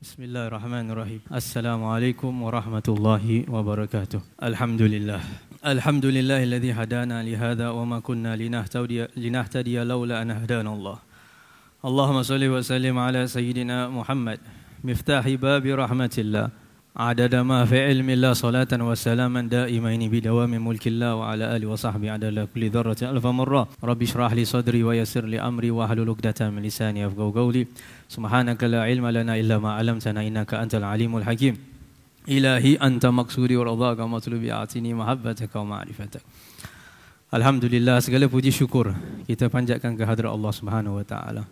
Bismillahirrahmanirrahim. Assalamualaikum warahmatullahi wabarakatuh. Alhamdulillah. Alhamdulillah alladhi hadana li hadha wa ma kunna linahtadiya linahtadiya laula an hadana Allah. Allahumma salli wa sallim ala sayyidina Muhammad, miftahi babi rahmatillah. عدد ما في علم الله صلاة وسلاما دائمين بدوام ملك الله وعلى آله وصحبه عدد كل ذرة ألف مرة. رب اشرح لي صدري ويسر لي أمري واحلل عقدة من لساني يفقهوا قولي. سبحانك لا علم لنا إلا ما علمتنا إنك أنت العليم الحكيم. إلهي أنت مقصودي ورضاك ومطلوبي أعطيني محبتك ومعرفتك. Alhamdulillah segala puji syukur kita panjatkan ke hadrat Allah Subhanahu wa taala.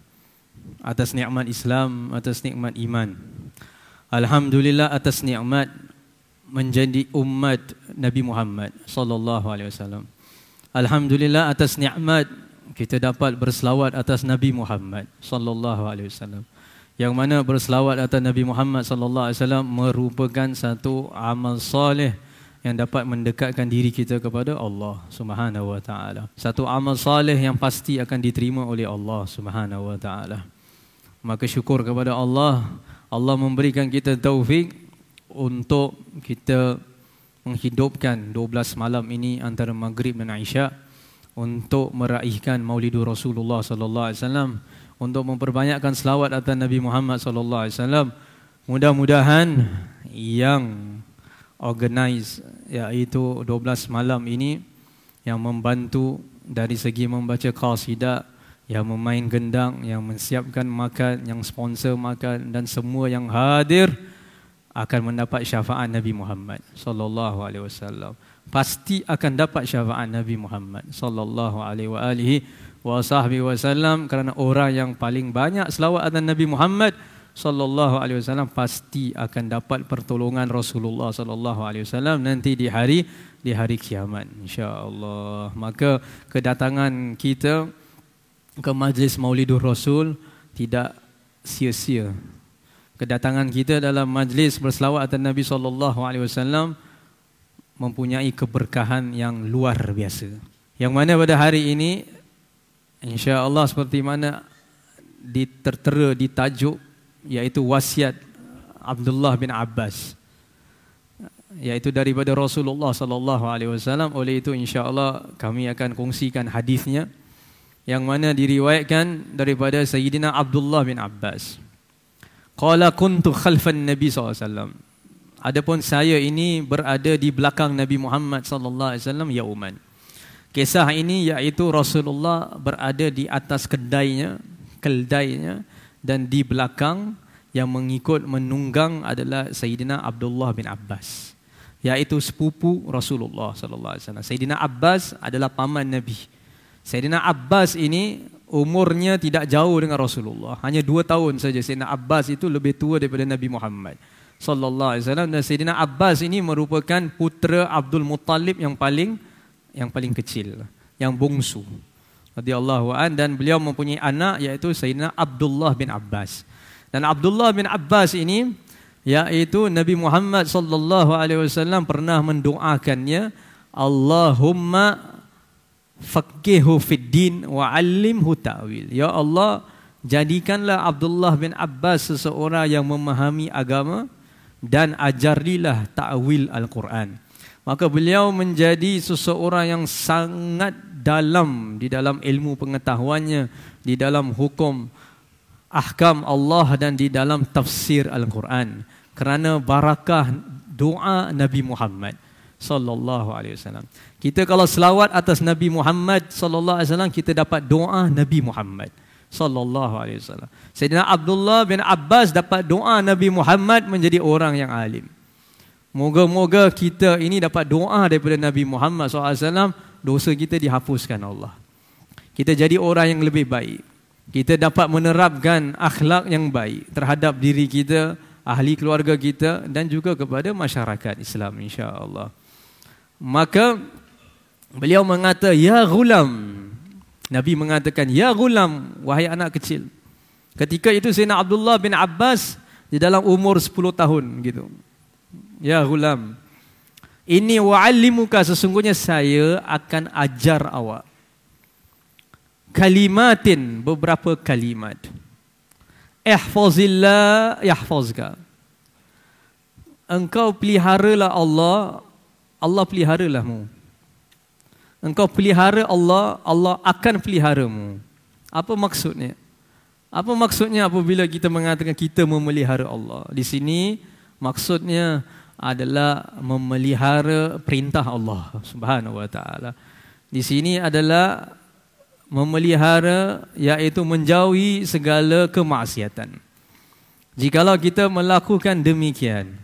Atas nikmat Islam, atas nikmat iman. Alhamdulillah atas nikmat menjadi umat Nabi Muhammad sallallahu alaihi wasallam. Alhamdulillah atas nikmat kita dapat berselawat atas Nabi Muhammad sallallahu alaihi wasallam. Yang mana berselawat atas Nabi Muhammad sallallahu alaihi wasallam merupakan satu amal soleh yang dapat mendekatkan diri kita kepada Allah Subhanahu wa taala. Satu amal soleh yang pasti akan diterima oleh Allah Subhanahu wa taala. Maka syukur kepada Allah, Allah memberikan kita taufik untuk kita menghidupkan 12 malam ini antara maghrib dan isyak untuk meraihkan Maulidur Rasulullah sallallahu alaihi wasallam untuk memperbanyakkan selawat atas Nabi Muhammad sallallahu alaihi wasallam. Mudah-mudahan yang organize iaitu 12 malam ini yang membantu dari segi membaca qasidah yang memain gendang yang menyiapkan makan yang sponsor makan dan semua yang hadir akan mendapat syafaat Nabi Muhammad sallallahu alaihi wasallam. Pasti akan dapat syafaat Nabi Muhammad sallallahu alaihi wa alihi wasallam kerana orang yang paling banyak selawat atas Nabi Muhammad sallallahu alaihi wasallam pasti akan dapat pertolongan Rasulullah sallallahu alaihi wasallam nanti di hari di hari kiamat insyaallah maka kedatangan kita ke majlis Maulidur Rasul tidak sia-sia. Kedatangan kita dalam majlis berselawat atas Nabi sallallahu alaihi wasallam mempunyai keberkahan yang luar biasa. Yang mana pada hari ini insyaallah seperti mana ditertera di tajuk yaitu wasiat Abdullah bin Abbas. Yaitu daripada Rasulullah sallallahu alaihi wasallam. Oleh itu insyaallah kami akan kongsikan hadisnya yang mana diriwayatkan daripada Sayyidina Abdullah bin Abbas qala kuntu khalfan nabi wasallam adapun saya ini berada di belakang Nabi Muhammad wasallam yauman kisah ini yaitu Rasulullah berada di atas kedainya keldainya dan di belakang yang mengikut menunggang adalah Sayyidina Abdullah bin Abbas yaitu sepupu Rasulullah wasallam. Sayyidina Abbas adalah paman Nabi. Sayyidina Abbas ini umurnya tidak jauh dengan Rasulullah, hanya dua tahun saja. Sayyidina Abbas itu lebih tua daripada Nabi Muhammad sallallahu alaihi wasallam dan Sayyidina Abbas ini merupakan putera Abdul Muttalib yang paling yang paling kecil, yang bungsu radhiyallahu an dan beliau mempunyai anak iaitu Sayyidina Abdullah bin Abbas. Dan Abdullah bin Abbas ini iaitu Nabi Muhammad sallallahu alaihi wasallam pernah mendoakannya Allahumma faqihu fid din wa 'allimhu ta'wil. Ya Allah, jadikanlah Abdullah bin Abbas seseorang yang memahami agama dan ajarilah ta'wil Al-Quran. Maka beliau menjadi seseorang yang sangat dalam di dalam ilmu pengetahuannya, di dalam hukum ahkam Allah dan di dalam tafsir Al-Quran. Kerana barakah doa Nabi Muhammad sallallahu alaihi wasallam. Kita kalau selawat atas Nabi Muhammad sallallahu alaihi wasallam kita dapat doa Nabi Muhammad sallallahu alaihi wasallam. Sayyidina Abdullah bin Abbas dapat doa Nabi Muhammad menjadi orang yang alim. Moga-moga kita ini dapat doa daripada Nabi Muhammad SAW, dosa kita dihapuskan Allah. Kita jadi orang yang lebih baik. Kita dapat menerapkan akhlak yang baik terhadap diri kita, ahli keluarga kita dan juga kepada masyarakat Islam insya-Allah. Maka beliau mengata ya gulam. Nabi mengatakan ya gulam wahai anak kecil. Ketika itu Sayyidina Abdullah bin Abbas di dalam umur 10 tahun gitu. Ya gulam. Ini wa'allimuka sesungguhnya saya akan ajar awak. Kalimatin beberapa kalimat. ihfazillah yahfazka. Engkau peliharalah Allah, Allah peliharalahmu. Engkau pelihara Allah, Allah akan peliharamu. Apa maksudnya? Apa maksudnya apabila kita mengatakan kita memelihara Allah? Di sini maksudnya adalah memelihara perintah Allah Subhanahu wa taala. Di sini adalah memelihara iaitu menjauhi segala kemaksiatan. Jikalau kita melakukan demikian,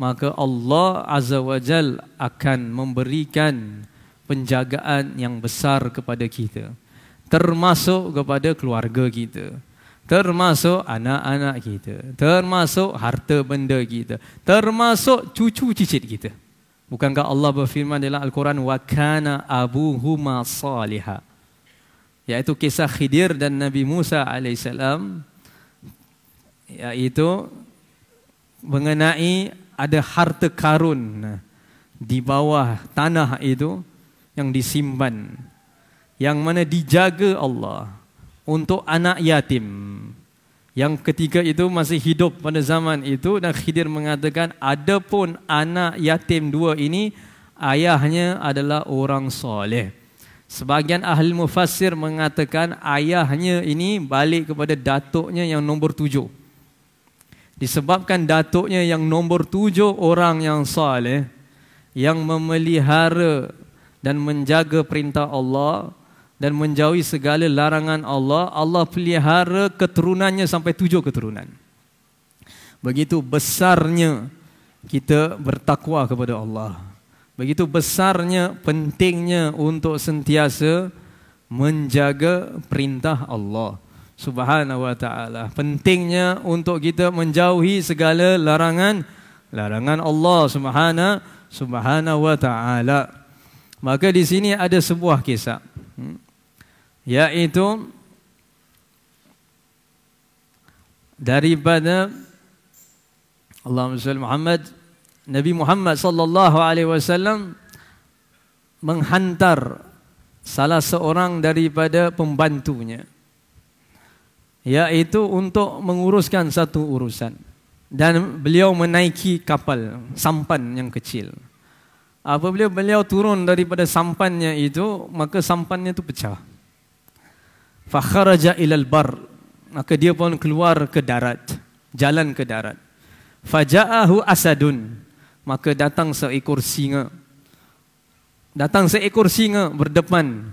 maka Allah Azza wa Jal akan memberikan penjagaan yang besar kepada kita. Termasuk kepada keluarga kita. Termasuk anak-anak kita. Termasuk harta benda kita. Termasuk cucu cicit kita. Bukankah Allah berfirman dalam al-Quran wa kana abuhuma salihah iaitu kisah Khidir dan Nabi Musa alaihissalam iaitu mengenai ada harta karun di bawah tanah itu yang disimpan yang mana dijaga Allah untuk anak yatim. Yang ketiga itu masih hidup pada zaman itu dan Khidir mengatakan adapun anak yatim dua ini ayahnya adalah orang soleh. Sebagian ahli mufassir mengatakan ayahnya ini balik kepada datuknya yang nombor tujuh. Disebabkan datuknya yang nombor tujuh orang yang soleh yang memelihara dan menjaga perintah Allah dan menjauhi segala larangan Allah, Allah pelihara keturunannya sampai tujuh keturunan. Begitu besarnya kita bertakwa kepada Allah. Begitu besarnya pentingnya untuk sentiasa menjaga perintah Allah Subhanahu wa taala. Pentingnya untuk kita menjauhi segala larangan larangan Allah Subhanahu Subhanahu wa taala. Maka di sini ada sebuah kisah. Hmm yaitu daripada Allahumma salli Muhammad Nabi Muhammad sallallahu alaihi wasallam menghantar salah seorang daripada pembantunya yaitu untuk menguruskan satu urusan. Dan beliau menaiki kapal sampan yang kecil. Apabila beliau turun daripada sampannya itu maka sampannya itu pecah. Fakharaja ilal bar. Maka dia pun keluar ke darat. Jalan ke darat. Faja'ahu asadun. Maka datang seekor singa. Datang seekor singa berdepan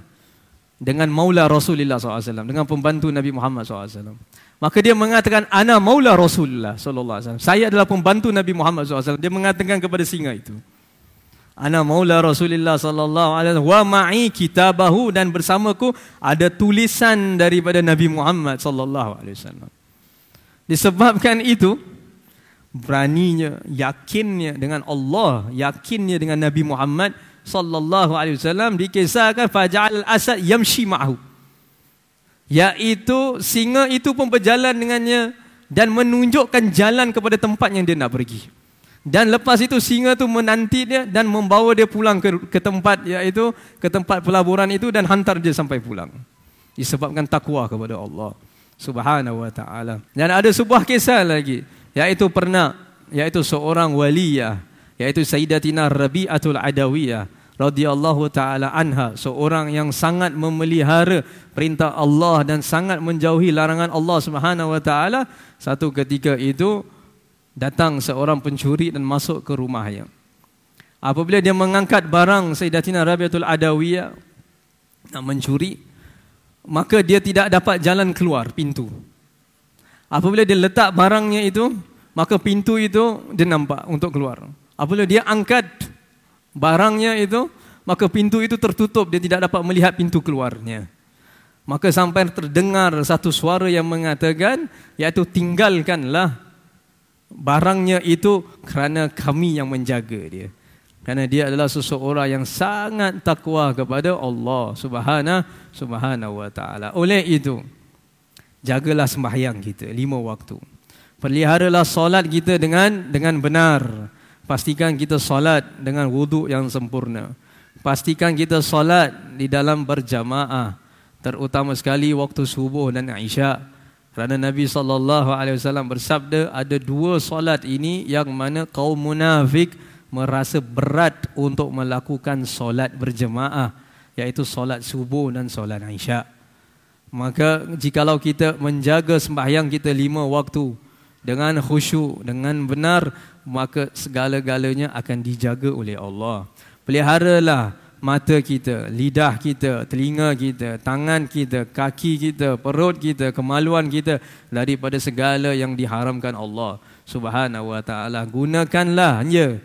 dengan maula Rasulullah SAW dengan pembantu Nabi Muhammad SAW maka dia mengatakan ana maula Rasulullah SAW saya adalah pembantu Nabi Muhammad SAW dia mengatakan kepada singa itu ana maula Rasulullah sallallahu alaihi wasallam. Wa ma'i kitabahu. Dan bersamaku ada tulisan daripada Nabi Muhammad sallallahu alaihi wasallam. Disebabkan itu beraninya, yakinnya dengan Allah, yakinnya dengan Nabi Muhammad sallallahu alaihi wasallam dikisahkan faja'al asad yamshi ma'hu. Yaitu singa itu pun berjalan dengannya dan menunjukkan jalan kepada tempat yang dia nak pergi. Dan lepas itu singa tu menanti dia dan membawa dia pulang ke, ke tempat iaitu ke tempat pelaburan itu dan hantar dia sampai pulang. Disebabkan takwa kepada Allah Subhanahu wa taala. Dan ada sebuah kisah lagi iaitu pernah iaitu seorang waliyah iaitu Sayyidatina Rabi'atul Adawiyah radhiyallahu taala anha seorang yang sangat memelihara perintah Allah dan sangat menjauhi larangan Allah Subhanahu wa taala satu ketika itu datang seorang pencuri dan masuk ke rumahnya. Apabila dia mengangkat barang Sayyidatina Rabiatul Adawiyah nak mencuri, maka dia tidak dapat jalan keluar pintu. Apabila dia letak barangnya itu, maka pintu itu dia nampak untuk keluar. Apabila dia angkat barangnya itu, maka pintu itu tertutup, dia tidak dapat melihat pintu keluarnya. Maka sampai terdengar satu suara yang mengatakan, iaitu tinggalkanlah barangnya itu kerana kami yang menjaga dia. Kerana dia adalah seseorang yang sangat takwa kepada Allah Subhanahu wa taala. Oleh itu, jagalah sembahyang kita lima waktu. Peliharalah solat kita dengan dengan benar. Pastikan kita solat dengan wuduk yang sempurna. Pastikan kita solat di dalam berjamaah. Terutama sekali waktu subuh dan isyak. Kerana Nabi SAW bersabda ada dua solat ini yang mana kaum munafik merasa berat untuk melakukan solat berjemaah iaitu solat subuh dan solat isyak. Maka jikalau kita menjaga sembahyang kita lima waktu dengan khusyuk, dengan benar, maka segala-galanya akan dijaga oleh Allah. Peliharalah mata kita, lidah kita, telinga kita, tangan kita, kaki kita, perut kita, kemaluan kita daripada segala yang diharamkan Allah Subhanahu wa taala. Gunakanlah ya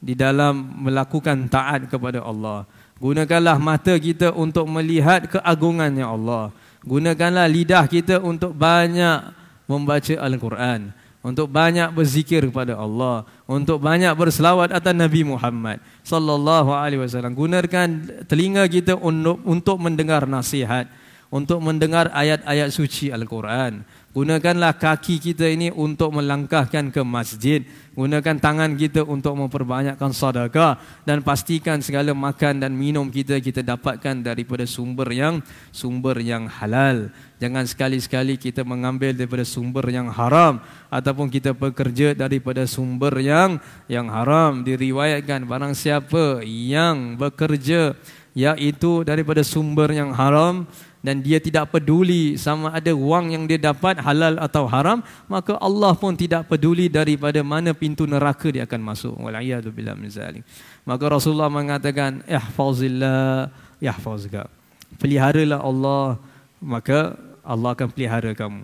di dalam melakukan taat kepada Allah. Gunakanlah mata kita untuk melihat keagungannya Allah. Gunakanlah lidah kita untuk banyak membaca Al-Quran untuk banyak berzikir kepada Allah, untuk banyak berselawat atas Nabi Muhammad sallallahu alaihi wasallam. Gunakan telinga kita untuk untuk mendengar nasihat, untuk mendengar ayat-ayat suci Al-Quran. Gunakanlah kaki kita ini untuk melangkahkan ke masjid. Gunakan tangan kita untuk memperbanyakkan sedekah dan pastikan segala makan dan minum kita kita dapatkan daripada sumber yang sumber yang halal. Jangan sekali-sekali kita mengambil daripada sumber yang haram ataupun kita bekerja daripada sumber yang yang haram. Diriwayatkan barang siapa yang bekerja iaitu daripada sumber yang haram dan dia tidak peduli sama ada wang yang dia dapat halal atau haram maka Allah pun tidak peduli daripada mana pintu neraka dia akan masuk. Waliyadu billah min zalik. Maka Rasulullah mengatakan ihfazillah. Yahfazka peliharalah Allah maka Allah akan pelihara kamu.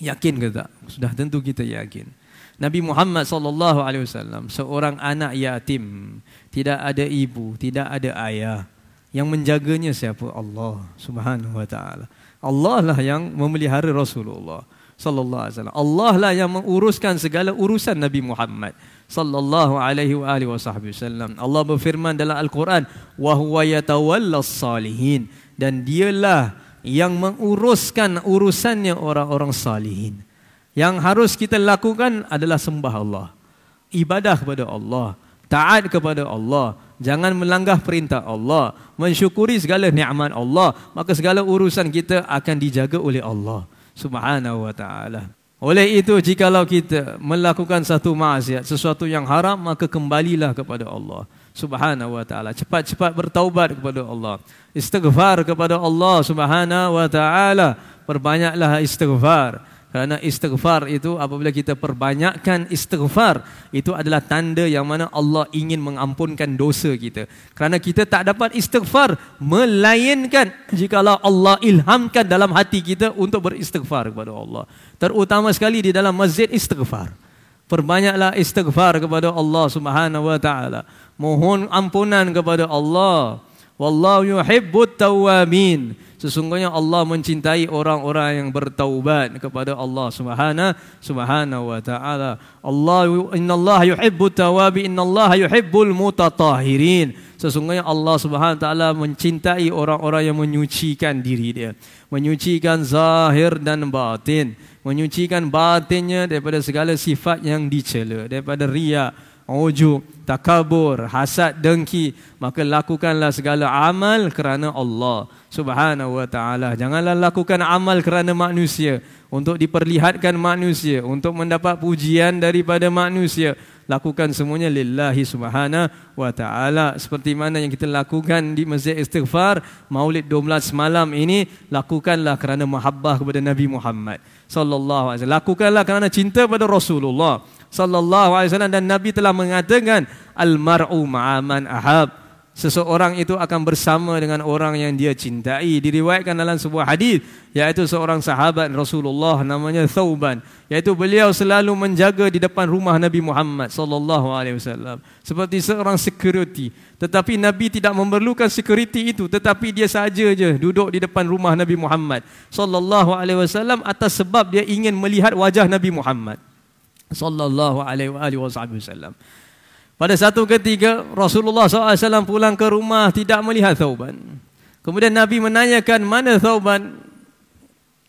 Yakin ke tak? Sudah tentu kita yakin. Nabi Muhammad sallallahu alaihi wasallam seorang anak yatim. Tidak ada ibu tidak ada ayah yang menjaganya siapa? Allah Subhanahu wa taala. Allah lah yang memelihara Rasulullah sallallahu alaihi wasallam. Allah lah yang menguruskan segala urusan Nabi Muhammad sallallahu alaihi wa alihi wasallam. Allah berfirman dalam Al-Quran, "Wa huwa yatawallas salihin." Dan dialah yang menguruskan urusannya orang-orang salihin. Yang harus kita lakukan adalah sembah Allah. Ibadah kepada Allah, taat kepada Allah, Jangan melanggar perintah Allah, mensyukuri segala nikmat Allah, maka segala urusan kita akan dijaga oleh Allah Subhanahu wa taala. Oleh itu jikalau kita melakukan satu maksiat, sesuatu yang haram, maka kembalilah kepada Allah Subhanahu wa taala. Cepat-cepat bertaubat kepada Allah. Istighfar kepada Allah Subhanahu wa taala. Perbanyaklah istighfar. Kerana istighfar itu apabila kita perbanyakkan istighfar itu adalah tanda yang mana Allah ingin mengampunkan dosa kita. Kerana kita tak dapat istighfar melainkan jikalau Allah ilhamkan dalam hati kita untuk beristighfar kepada Allah. Terutama sekali di dalam masjid istighfar. Perbanyaklah istighfar kepada Allah Subhanahu wa taala. Mohon ampunan kepada Allah. Wallahu yuhibbut tawwabin. Sesungguhnya Allah mencintai orang-orang yang bertaubat kepada Allah Subhanahu Subhanahu wa taala. Allah innallaha yuhibbut tawabi innallaha yuhibbul mutatahhirin. Sesungguhnya Allah Subhanahu taala mencintai orang-orang yang menyucikan diri dia, menyucikan zahir dan batin, menyucikan batinnya daripada segala sifat yang dicela, daripada riya, ujub, takabur, hasad, dengki, maka lakukanlah segala amal kerana Allah Subhanahu wa taala. Janganlah lakukan amal kerana manusia untuk diperlihatkan manusia, untuk mendapat pujian daripada manusia. Lakukan semuanya lillahi subhanahu wa ta'ala Seperti mana yang kita lakukan di Masjid Istighfar Maulid 12 malam ini Lakukanlah kerana mahabbah kepada Nabi Muhammad Sallallahu alaihi wasallam. Lakukanlah kerana cinta pada Rasulullah Sallallahu alaihi wasallam. Dan Nabi telah mengatakan Al-mar'u ma'aman ahab seseorang itu akan bersama dengan orang yang dia cintai. Diriwayatkan dalam sebuah hadis yaitu seorang sahabat Rasulullah namanya Thauban. Yaitu beliau selalu menjaga di depan rumah Nabi Muhammad sallallahu alaihi wasallam. Seperti seorang security. Tetapi Nabi tidak memerlukan security itu. Tetapi dia saja je duduk di depan rumah Nabi Muhammad sallallahu alaihi wasallam atas sebab dia ingin melihat wajah Nabi Muhammad sallallahu alaihi wasallam pada satu ketika Rasulullah SAW pulang ke rumah tidak melihat Thauban. Kemudian Nabi menanyakan mana Thauban?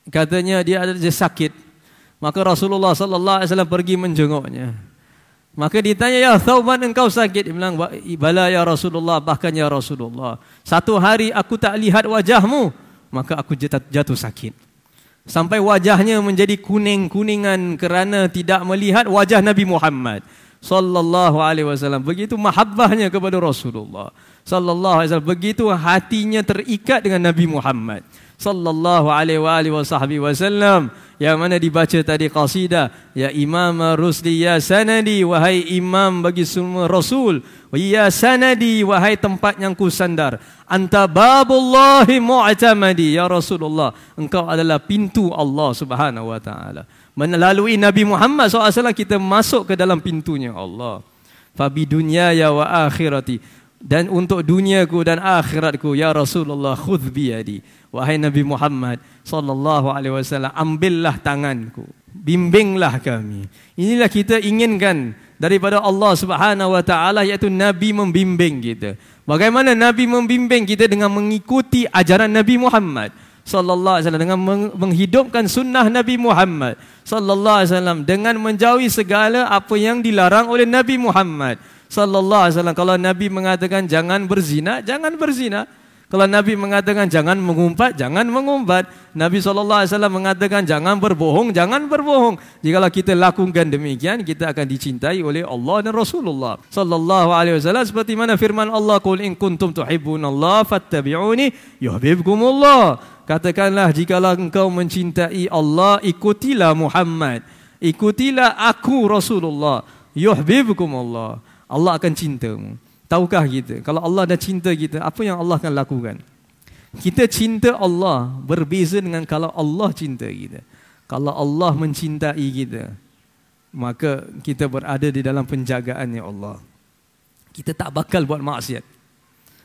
Katanya dia ada sakit. Maka Rasulullah SAW pergi menjenguknya. Maka ditanya, ya Thauban engkau sakit? Dia bilang, bala ya Rasulullah, bahkan ya Rasulullah. Satu hari aku tak lihat wajahmu, maka aku jatuh sakit. Sampai wajahnya menjadi kuning-kuningan kerana tidak melihat wajah Nabi Muhammad sallallahu alaihi wasallam. Begitu mahabbahnya kepada Rasulullah. Sallallahu alaihi wasallam. Begitu hatinya terikat dengan Nabi Muhammad. Sallallahu alaihi wasallam. Yang mana dibaca tadi qasidah ya imam rusli ya sanadi wahai imam bagi semua rasul. Ya sanadi wahai tempat yang ku sandar anta babullahi mu'tamadi ya rasulullah. Engkau adalah pintu Allah subhanahu wa taala melalui nabi Muhammad SAW kita masuk ke dalam pintunya. Allah. Fa dunya ya wa akhirati. Dan untuk duniaku dan akhiratku ya Rasulullah khudh bi yadi. Wahai Nabi Muhammad sallallahu alaihi wasallam ambillah tanganku. Bimbinglah kami. Inilah kita inginkan daripada Allah Subhanahu wa taala iaitu nabi membimbing kita. Bagaimana nabi membimbing kita? Dengan mengikuti ajaran Nabi Muhammad sallallahu alaihi wasallam dengan menghidupkan sunnah Nabi Muhammad sallallahu alaihi wasallam dengan menjauhi segala apa yang dilarang oleh Nabi Muhammad sallallahu alaihi wasallam. Kalau nabi mengatakan jangan berzina jangan berzina kalau nabi mengatakan jangan mengumpat jangan mengumpat. Nabi wasallam mengatakan jangan berbohong jangan berbohong. Jikalau kita lakukan demikian kita akan dicintai oleh Allah dan Rasulullah sallallahu alaihi wasallam. Seperti mana firman Allah qul in kuntum tuhibbunallaha fattabi'uni yuhibbukumullah. Katakanlah jikalau engkau mencintai Allah ikutilah Muhammad ikutilah aku Rasulullah yuhibbukumullah. Allah akan cintamu. Tahukah kita? Kalau Allah dah cinta kita, apa yang Allah akan lakukan? Kita cinta Allah berbeza dengan kalau Allah cinta kita. Kalau Allah mencintai kita, maka kita berada di dalam penjagaannya Allah. Kita tak bakal buat maksiat.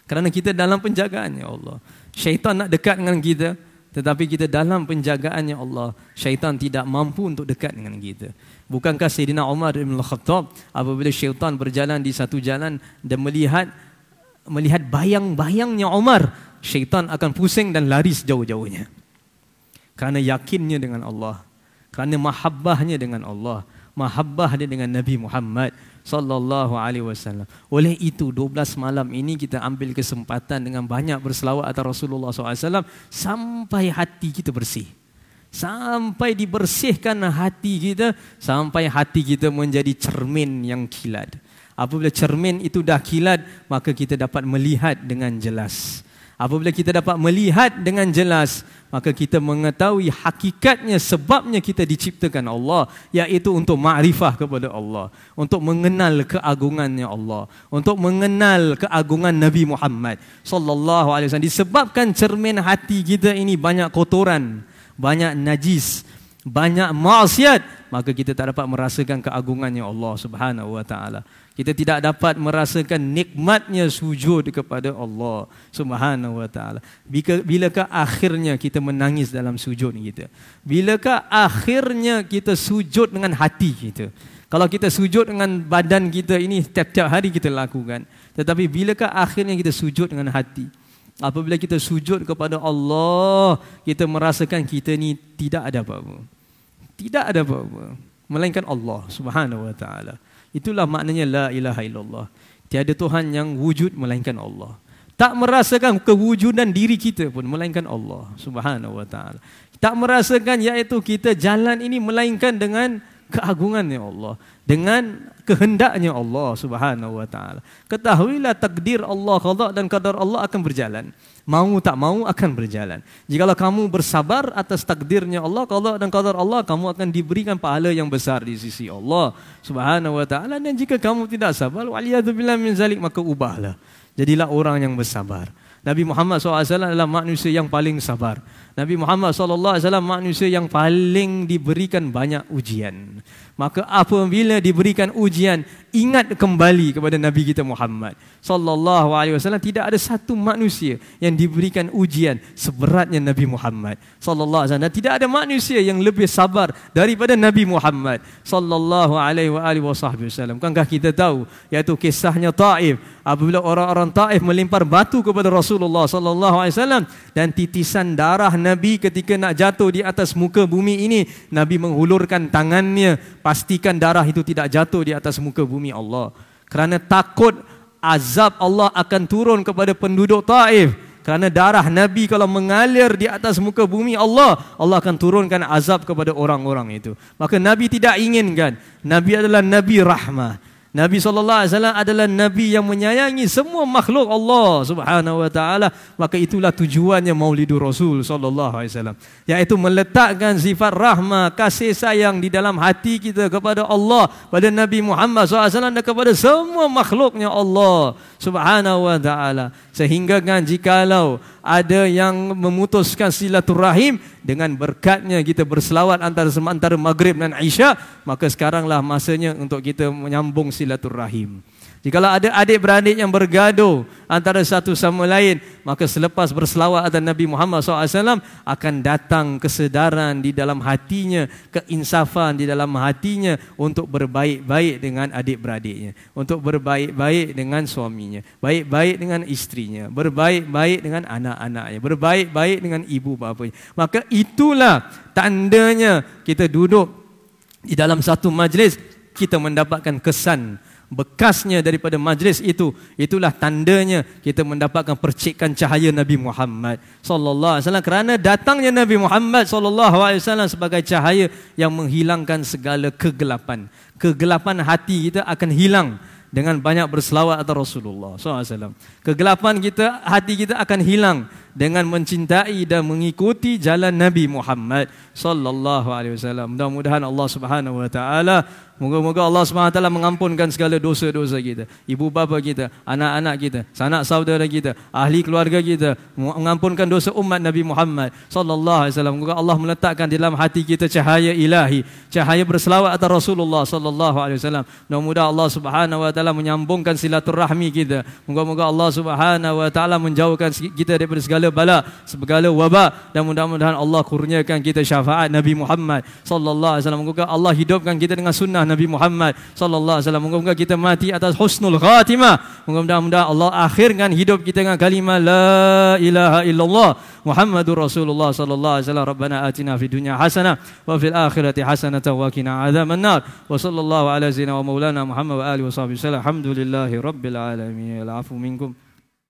Kerana kita dalam penjagaannya Allah. Syaitan nak dekat dengan kita, tetapi kita dalam penjagaannya Allah. Syaitan tidak mampu untuk dekat dengan kita. Bukankah Sayyidina Umar bin Khattab apabila syaitan berjalan di satu jalan dan melihat melihat bayang-bayangnya Umar, syaitan akan pusing dan lari sejauh-jauhnya. Kerana yakinnya dengan Allah, kerana mahabbahnya dengan Allah, mahabbah dia dengan Nabi Muhammad sallallahu alaihi wasallam. Oleh itu 12 malam ini kita ambil kesempatan dengan banyak berselawat atas Rasulullah SAW sampai hati kita bersih. Sampai dibersihkan hati kita sampai hati kita menjadi cermin yang kilat. Apabila cermin itu dah kilat maka kita dapat melihat dengan jelas apabila kita dapat melihat dengan jelas maka kita mengetahui hakikatnya sebabnya kita diciptakan Allah iaitu untuk makrifah kepada Allah untuk mengenal keagungannya Allah untuk mengenal keagungan Nabi Muhammad sallallahu alaihi wasallam disebabkan cermin hati kita ini banyak kotoran banyak najis, banyak maksiat, maka kita tak dapat merasakan keagungannya Allah Subhanahu wa taala. Kita tidak dapat merasakan nikmatnya sujud kepada Allah Subhanahu wa taala. Bilakah akhirnya kita menangis dalam sujud kita? Bilakah akhirnya kita sujud dengan hati kita? Kalau kita sujud dengan badan kita ini tiap-tiap hari kita lakukan. Tetapi bilakah akhirnya kita sujud dengan hati? Apabila kita sujud kepada Allah, kita merasakan kita ni tidak ada apa-apa. Tidak ada apa-apa. Melainkan Allah subhanahu wa ta'ala. Itulah maknanya la ilaha illallah. Tiada Tuhan yang wujud melainkan Allah. Tak merasakan kewujudan diri kita pun melainkan Allah subhanahu wa ta'ala. Tak merasakan iaitu kita jalan ini melainkan dengan keagungannya Allah dengan kehendaknya Allah Subhanahu wa taala. Ketahuilah takdir Allah qada dan qadar Allah akan berjalan. Mau tak mau akan berjalan. Jikalau kamu bersabar atas takdirnya Allah qada dan qadar Allah, kamu akan diberikan pahala yang besar di sisi Allah Subhanahu wa taala dan jika kamu tidak sabar, waliyadzubillah min zalik maka ubahlah. Jadilah orang yang bersabar. Nabi Muhammad SAW adalah manusia yang paling sabar. Nabi Muhammad SAW manusia yang paling diberikan banyak ujian. Maka apabila diberikan ujian, ingat kembali kepada Nabi kita Muhammad sallallahu alaihi wasallam tidak ada satu manusia yang diberikan ujian seberatnya Nabi Muhammad sallallahu alaihi wasallam tidak ada manusia yang lebih sabar daripada Nabi Muhammad sallallahu alaihi wasallam. Kita tahu iaitu kisahnya Taif apabila orang-orang Taif melempar batu kepada Rasulullah sallallahu alaihi wasallam dan titisan darah Nabi ketika nak jatuh di atas muka bumi ini Nabi menghulurkan tangannya pastikan darah itu tidak jatuh di atas muka bumi Allah kerana takut azab Allah akan turun kepada penduduk Taif Kerana darah Nabi kalau mengalir di atas muka bumi Allah, Allah akan turunkan azab kepada orang-orang itu. Maka Nabi tidak inginkan. Nabi adalah Nabi rahmah. Nabi SAW adalah Nabi yang menyayangi semua makhluk Allah Subhanahu Wa Taala. Maka itulah tujuannya Maulidur Rasul SAW. Yaitu meletakkan sifat rahmah, kasih sayang di dalam hati kita kepada Allah, pada Nabi Muhammad SAW dan kepada semua makhluknya Allah Subhanahu Wa Taala. Sehingga kan jikalau ada yang memutuskan silaturahim dengan berkatnya kita berselawat antara antara maghrib dan isya maka sekaranglah masanya untuk kita menyambung silaturahim Jikalau ada adik-beradik yang bergaduh antara satu sama lain, maka selepas berselawat atas Nabi Muhammad SAW akan datang kesedaran di dalam hatinya, keinsafan di dalam hatinya untuk berbaik-baik dengan adik-beradiknya, untuk berbaik-baik dengan suaminya, baik-baik dengan istrinya, berbaik-baik dengan anak-anaknya, berbaik-baik dengan ibu bapanya. Maka itulah tandanya kita duduk di dalam satu majlis kita mendapatkan kesan bekasnya daripada majlis itu itulah tandanya kita mendapatkan percikan cahaya Nabi Muhammad sallallahu alaihi wasallam kerana datangnya Nabi Muhammad sallallahu alaihi wasallam sebagai cahaya yang menghilangkan segala kegelapan kegelapan hati kita akan hilang dengan banyak berselawat atas Rasulullah SAW. Kegelapan kita, hati kita akan hilang dengan mencintai dan mengikuti jalan Nabi Muhammad wasallam. Mudah-mudahan Allah Subhanahu wa taala Moga-moga Allah SWT mengampunkan segala dosa-dosa kita. Ibu bapa kita, anak-anak kita, sanak saudara kita, ahli keluarga kita. Mengampunkan dosa umat Nabi Muhammad sallallahu alaihi wasallam. Moga Allah meletakkan di dalam hati kita cahaya ilahi, cahaya berselawat atas Rasulullah sallallahu alaihi wasallam. Mudah-mudahan Allah Subhanahu wa taala menyambungkan silaturahmi kita. Moga-moga Allah Subhanahu wa taala menjauhkan kita daripada segala bala, segala wabak dan mudah-mudahan Allah kurniakan kita syafaat Nabi Muhammad sallallahu alaihi wasallam. Moga Allah hidupkan kita dengan sunnah Nabi Muhammad sallallahu alaihi wasallam. Moga-moga kita mati atas husnul khatimah. Moga-moga Allah akhirkan hidup kita dengan kalimah la ilaha illallah Muhammadur Rasulullah sallallahu alaihi wasallam. Rabbana atina fid dunya hasanah wa fil akhirati hasanah wa qina adzaban nar. Wa sallallahu ala sayyidina wa maulana Muhammad wa alihi wa sahbihi wasallam. Alhamdulillahi rabbil alamin. Al afu minkum.